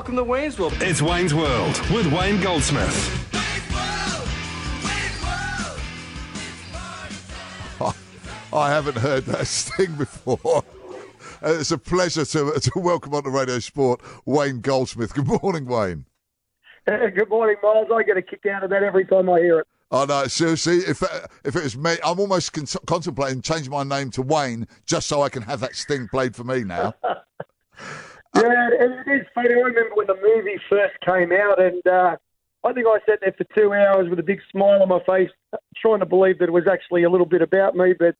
Welcome to Wayne's World. It's Wayne's World with Wayne Goldsmith. I haven't heard that sting before. Uh, It's a pleasure to, to welcome on to Radio Sport Wayne Goldsmith. Good morning, Wayne. Good morning, Miles. I get a kick out of that every time I hear it. Oh no, seriously, if uh, if it was me, I'm almost con- contemplating changing my name to Wayne just so I can have that sting played for me now. Yeah, it is funny. I remember when the movie first came out, and uh, I think I sat there for two hours with a big smile on my face, trying to believe that it was actually a little bit about me. But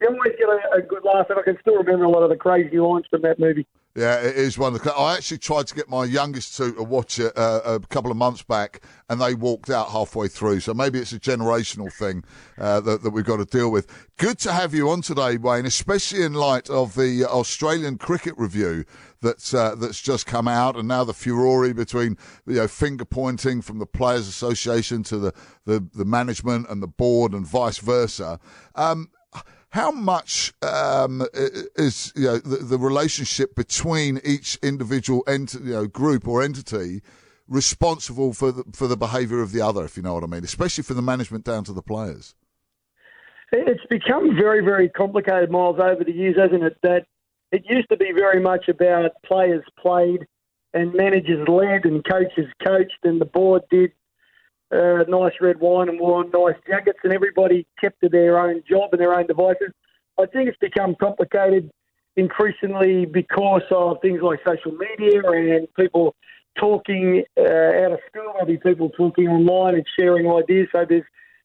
you always get a, a good laugh, and I can still remember a lot of the crazy lines from that movie. Yeah, it is one of the. I actually tried to get my youngest two to watch it uh, a couple of months back, and they walked out halfway through. So maybe it's a generational thing uh, that, that we've got to deal with. Good to have you on today, Wayne, especially in light of the Australian cricket review that's uh, that's just come out, and now the furore between you know finger pointing from the Players Association to the, the, the management and the board, and vice versa. Um, how much um, is you know, the, the relationship between each individual ent- you know, group or entity responsible for the, for the behaviour of the other, if you know what I mean, especially from the management down to the players? It's become very, very complicated, Miles, over the years, hasn't it? That it used to be very much about players played and managers led and coaches coached, and the board did uh, nice red wine and wore nice jackets, and everybody kept to their own job and their own devices. I think it's become complicated increasingly because of things like social media and people talking uh, out of school, maybe people talking online and sharing ideas. So there's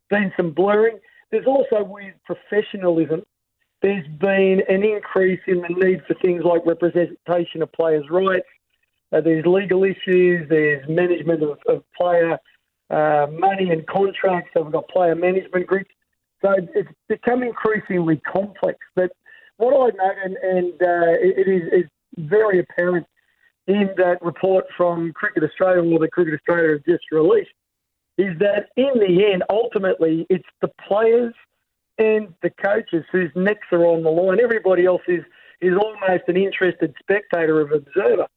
been some blurring. There's also with professionalism, there's been an increase in the need for things like representation of players' rights. Uh, there's legal issues. There's management of, of player uh, money and contracts. We've got player management groups. So it's become increasingly complex. But what I know, and, and uh, it, is, very apparent in that report from Cricket Australia, or the Cricket Australia has just released, is that in the end, ultimately, it's the players and the coaches whose necks are on the line. Everybody else is, is almost an interested spectator of observer.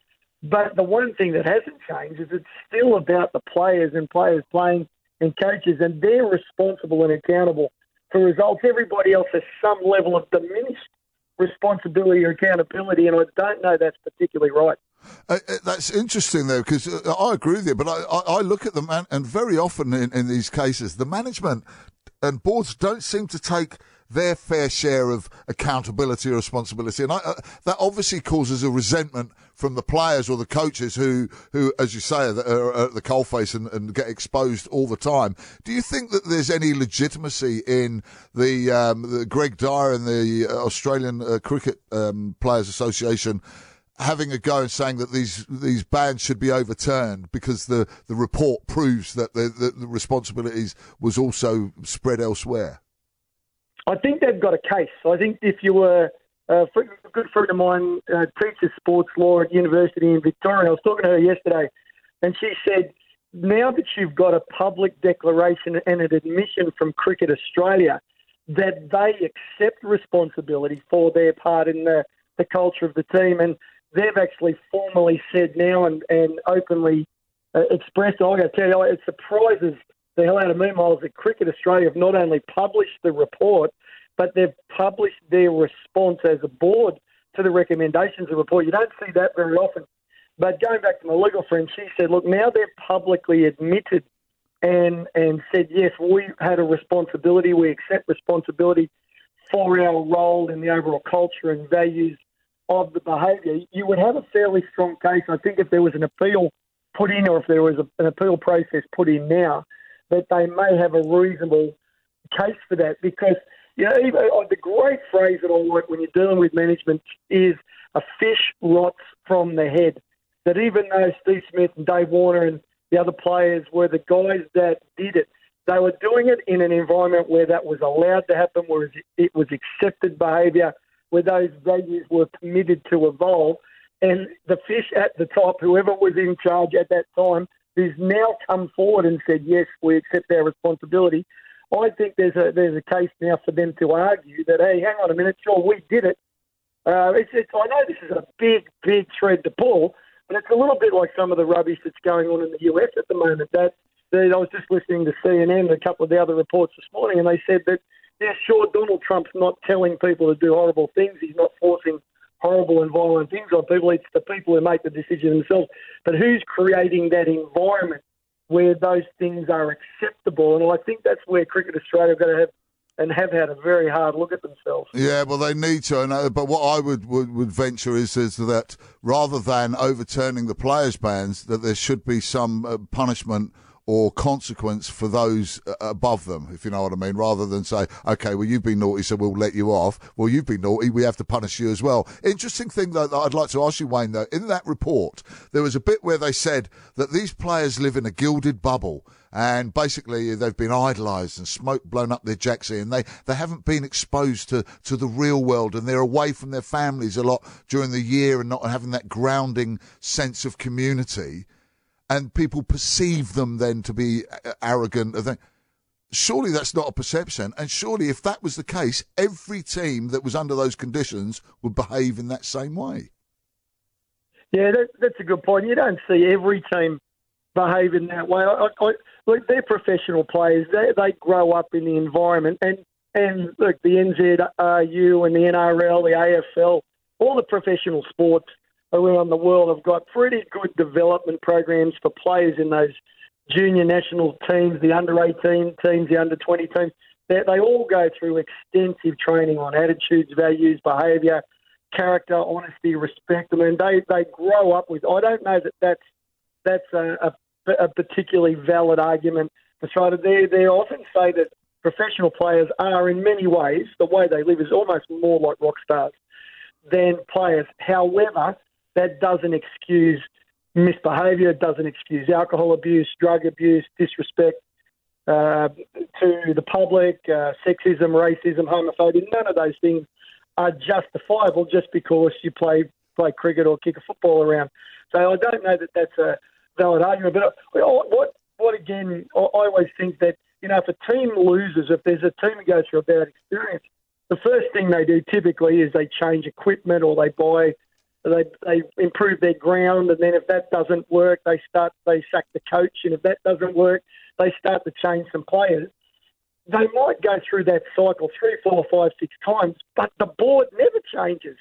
But the one thing that hasn't changed is it's still about the players and players playing and coaches, and they're responsible and accountable for results. Everybody else has some level of diminished responsibility or accountability, and I don't know that's particularly right. Uh, uh, that's interesting, though, because uh, I agree with you. But I, I, look at the man, and very often in, in these cases, the management and boards don't seem to take their fair share of accountability or responsibility, and I, uh, that obviously causes a resentment from the players or the coaches who, who, as you say, are are at the coalface and, and get exposed all the time. Do you think that there's any legitimacy in the, um, the Greg Dyer and the Australian uh, Cricket um, Players Association? having a go and saying that these these bans should be overturned because the, the report proves that the, the, the responsibilities was also spread elsewhere. I think they've got a case. I think if you were uh, a good friend of mine uh, teaches sports law at university in Victoria, I was talking to her yesterday, and she said, now that you've got a public declaration and an admission from Cricket Australia that they accept responsibility for their part in the, the culture of the team, and they've actually formally said now and, and openly uh, expressed, I'm going to tell you, it surprises the hell out of me, Miles, that Cricket Australia have not only published the report, but they've published their response as a board to the recommendations of the report. You don't see that very often. But going back to my legal friend, she said, look, now they've publicly admitted and and said, yes, we had a responsibility, we accept responsibility for our role in the overall culture and values of the behaviour. You would have a fairly strong case, I think, if there was an appeal put in or if there was a, an appeal process put in now, that they may have a reasonable case for that because you know even, uh, the great phrase that I like when you're dealing with management is a fish rots from the head. That even though Steve Smith and Dave Warner and the other players were the guys that did it, they were doing it in an environment where that was allowed to happen, where it was accepted behaviour, where those values were permitted to evolve. And the fish at the top, whoever was in charge at that time, who's now come forward and said, yes, we accept our responsibility. I think there's a there's a case now for them to argue that, hey, hang on a minute, sure, we did it. Uh, it's, it's, I know this is a big, big thread to pull, but it's a little bit like some of the rubbish that's going on in the US at the moment. That, that I was just listening to CNN and a couple of the other reports this morning, and they said that, yeah, sure, Donald Trump's not telling people to do horrible things. He's not forcing horrible and violent things on people. It's the people who make the decision themselves. But who's creating that environment where those things are acceptable? And I think that's where Cricket Australia are going to have and have had a very hard look at themselves. Yeah, well, they need to. And, uh, but what I would, would, would venture is, is that rather than overturning the players' bans, that there should be some uh, punishment or consequence for those uh, above them, if you know what I mean, rather than say, okay, well, you've been naughty, so we'll let you off. Well, you've been naughty, we have to punish you as well. Interesting thing, though, that I'd like to ask you, Wayne, though, in that report, there was a bit where they said that these players live in a gilded bubble and basically they've been idolised and smoke blown up their jacksie and they, they haven't been exposed to, to the real world and they're away from their families a lot during the year and not having that grounding sense of community and people perceive them then to be uh, arrogant. Surely that's not a perception. And surely, if that was the case, every team that was under those conditions would behave in that same way. Yeah, that, that's a good point. You don't see every team behave in that way. I, I, look, they're professional players. They, they grow up in the environment. And, and look, the NZRU and the NRL, the AFL, all the professional sports – around the world have got pretty good development programs for players in those junior national teams, the under 18 teams, the under 20 teams. They, they all go through extensive training on attitudes, values, behaviour, character, honesty, respect. I mean, they, they grow up with. I don't know that that's that's a, a, a particularly valid argument try. They they often say that professional players are in many ways the way they live is almost more like rock stars than players. However, that doesn't excuse misbehaviour, it doesn't excuse alcohol abuse, drug abuse, disrespect uh, to the public, uh, sexism, racism, homophobia. None of those things are justifiable just because you play play cricket or kick a football around. So I don't know that that's a valid argument. But what what again? I always think that you know if a team loses, if there's a team that goes through a bad experience, the first thing they do typically is they change equipment or they buy they they improve their ground, and then if that doesn't work, they start they sack the coach, and if that doesn't work, they start to change some players. They might go through that cycle three, four, five, six times, but the board never changes.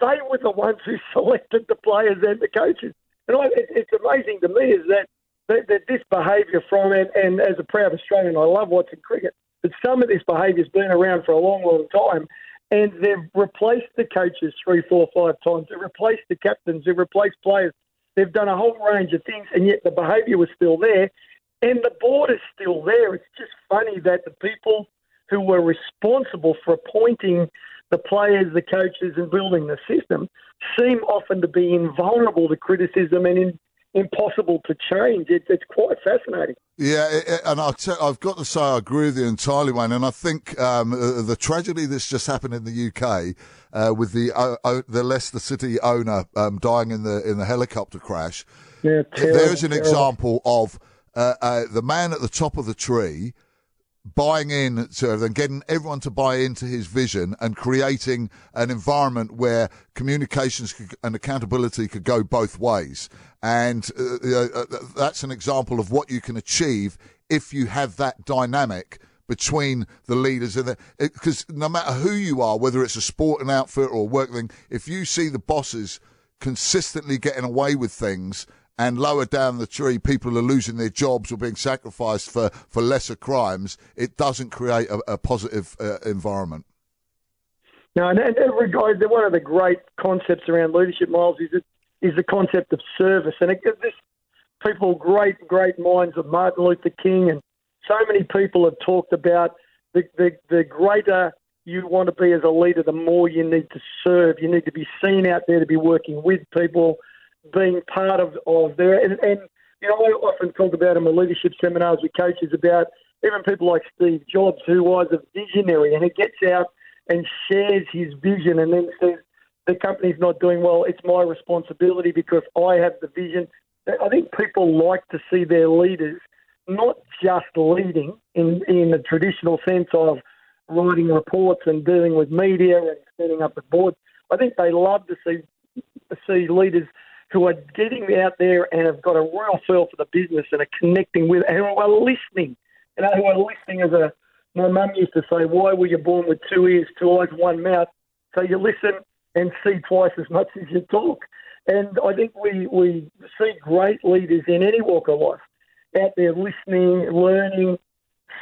They were the ones who selected the players and the coaches, and I, it, it's amazing to me is that that, that this behaviour from and, and as a proud Australian, I love watching cricket. But some of this behaviour's been around for a long, long time, and they've replaced the coaches three, four, five times. They've replaced the captains. They've replaced players. They've done a whole range of things, and yet the behaviour was still there, and the board is still there. It's just funny that the people who were responsible for appointing the players, the coaches, and building the system seem often to be invulnerable to criticism and in, impossible to change. It, it's quite fascinating. Yeah, and i t- I've got to say I agree with you entirely, Wayne. And I think um, uh, the tragedy that's just happened in the UK uh, with the uh, the Leicester City owner um, dying in the in the helicopter crash. Yeah, terrible, there's an terrible. example of uh, uh, the man at the top of the tree buying in to and getting everyone to buy into his vision and creating an environment where communications and accountability could go both ways. And uh, uh, that's an example of what you can achieve if you have that dynamic between the leaders and the because no matter who you are, whether it's a sporting outfit or a work thing, if you see the bosses consistently getting away with things and lower down the tree, people are losing their jobs or being sacrificed for, for lesser crimes, it doesn't create a, a positive uh, environment. No, and, and regard, one of the great concepts around leadership, Miles, is is the concept of service. And it, this people, great, great minds of Martin Luther King, and so many people have talked about the, the, the greater you want to be as a leader, the more you need to serve. You need to be seen out there to be working with people, being part of, of their. And, and you know, I often talk about in my leadership seminars with coaches about even people like Steve Jobs, who was a visionary and he gets out and shares his vision and then says, the company's not doing well, it's my responsibility because I have the vision. I think people like to see their leaders not just leading in, in the traditional sense of writing reports and dealing with media and setting up a board. I think they love to see see leaders who are getting out there and have got a real feel for the business and are connecting with and who are listening. You know, who are listening as a my mum used to say, Why were you born with two ears, two eyes, one mouth? So you listen and see twice as much as you talk. And I think we, we see great leaders in any walk of life out there listening, learning,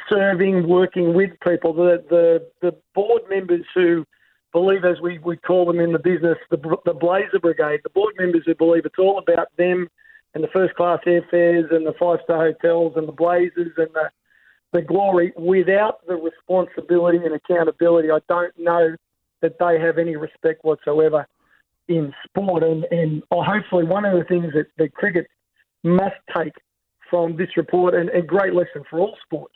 serving, working with people. The, the, the board members who believe, as we, we call them in the business, the, the Blazer Brigade, the board members who believe it's all about them and the first class airfares and the five star hotels and the Blazers and the, the glory without the responsibility and accountability. I don't know that they have any respect whatsoever in sport. And, and oh, hopefully, one of the things that, that cricket must take from this report, and a great lesson for all sports,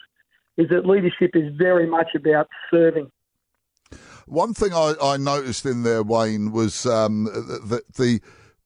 is that leadership is very much about serving. One thing I, I noticed in there, Wayne, was um, that the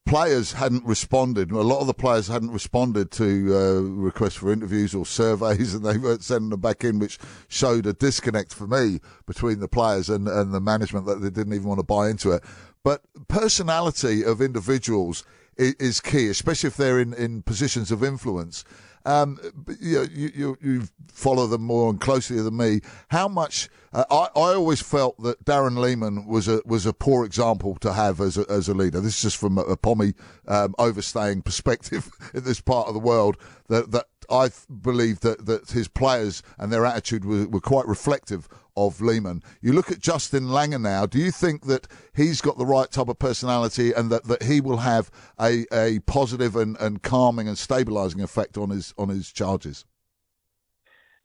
players hadn't responded. A lot of the players hadn't responded to uh, requests for interviews or surveys, and they weren't sending them back in, which showed a disconnect for me between the players and, and the management that they didn't even want to buy into it. But personality of individuals is, is key, especially if they're in, in positions of influence. Um, you, you, you follow them more and closely than me. How much? Uh, I, I always felt that Darren Lehmann was a was a poor example to have as a, as a leader. This is just from a, a Pommy um, overstaying perspective in this part of the world. That that I believe that, that his players and their attitude were, were quite reflective of Lehmann. You look at Justin Langer now. Do you think that he's got the right type of personality and that, that he will have a, a positive and, and calming and stabilising effect on his on his charges?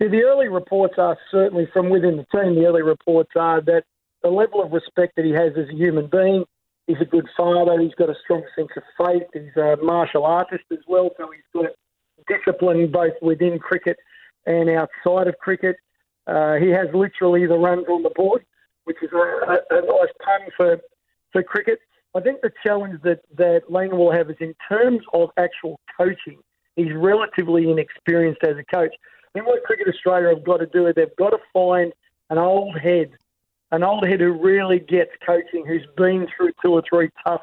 Yeah, the early reports are certainly from within the team. The early reports are that the level of respect that he has as a human being. He's a good father. He's got a strong sense of faith. He's a martial artist as well, so he's got discipline both within cricket and outside of cricket. Uh, he has literally the runs on the board, which is a, a, a nice pun for, for cricket. I think the challenge that, that Lane will have is in terms of actual coaching, he's relatively inexperienced as a coach. I think what Cricket Australia have got to do is they've got to find an old head, an old head who really gets coaching, who's been through two or three tough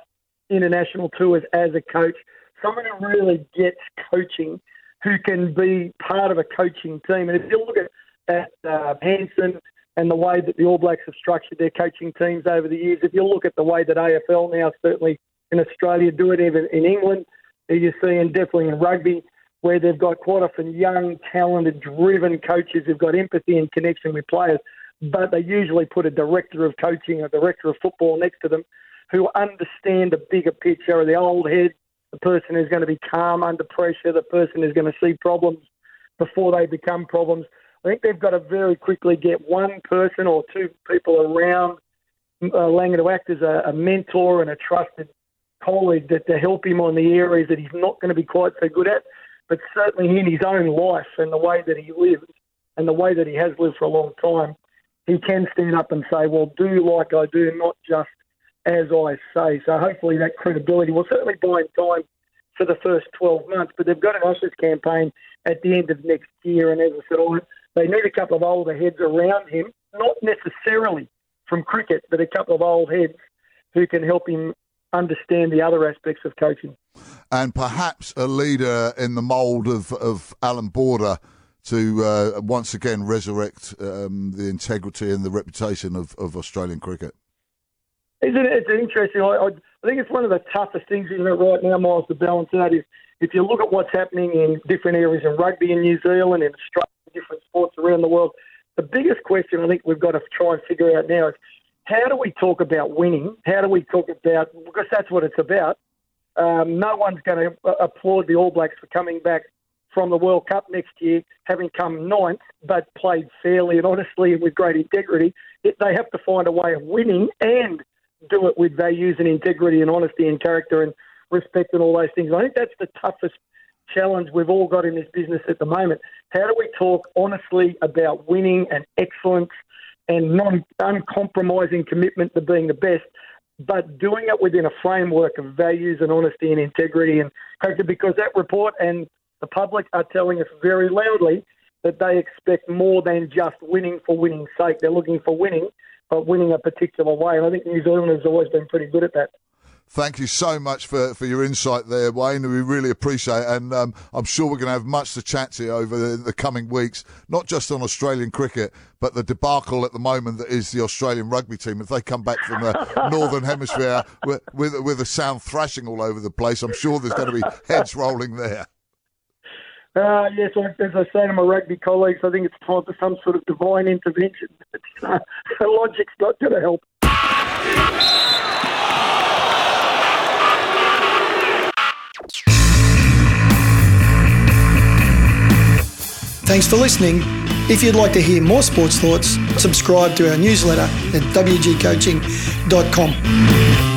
international tours as a coach, someone who really gets coaching, who can be part of a coaching team. And if you look at, at uh, Hansen and the way that the All Blacks have structured their coaching teams over the years, if you look at the way that AFL now, certainly in Australia, do it, even in England, you see, and definitely in rugby, where they've got quite often young, talented, driven coaches who've got empathy and connection with players, but they usually put a director of coaching, a director of football next to them who understand the bigger picture the old head, the person is going to be calm under pressure. The person is going to see problems before they become problems. I think they've got to very quickly get one person or two people around uh, Langer to act as a, a mentor and a trusted colleague that to help him on the areas that he's not going to be quite so good at, but certainly in his own life and the way that he lives and the way that he has lived for a long time, he can stand up and say, well, do like I do, not just as I say. So hopefully that credibility will certainly buy him time for the first 12 months. But they've got an Ashes campaign at the end of next year. And as I said, they need a couple of older heads around him, not necessarily from cricket, but a couple of old heads who can help him understand the other aspects of coaching. And perhaps a leader in the mould of, of Allan Border to uh, once again resurrect um, the integrity and the reputation of, of Australian cricket. Isn't it? It's interesting. I, I, think it's one of the toughest things, isn't it, right now, Miles, to balance out is if you look at what's happening in different areas in rugby in New Zealand and Australia, different sports around the world. The biggest question I think we've got to try and figure out now is how do we talk about winning? How do we talk about because that's what it's about. Um, no one's going to applaud the All Blacks for coming back from the World Cup next year, having come ninth, but played fairly and honestly and with great integrity, it, they have to find a way of winning and do it with values and integrity and honesty and character and respect and all those things. I think that's the toughest challenge we've all got in this business at the moment. How do we talk honestly about winning and excellence and non uncompromising commitment to being the best, but doing it within a framework of values and honesty and integrity and character? Because that report and the public are telling us very loudly that they expect more than just winning for winning's sake. They're looking for winning, but winning a particular way. And I think New Zealand has always been pretty good at that. Thank you so much for, for your insight there, Wayne. We really appreciate it. And um, I'm sure we're going to have much to chat to you over the, the, coming weeks, not just on Australian cricket, but the debacle at the moment that is the Australian rugby team. If they come back from the Northern Hemisphere with, with, with a sound thrashing all over the place, I'm sure there's going to be heads rolling there. Uh, yes, as I say to my rugby colleagues, I think it's time for some sort of divine intervention. Uh, logic's not going to help. Thanks for listening. If you'd like to hear more sports thoughts, subscribe to our newsletter at wgcoaching.com.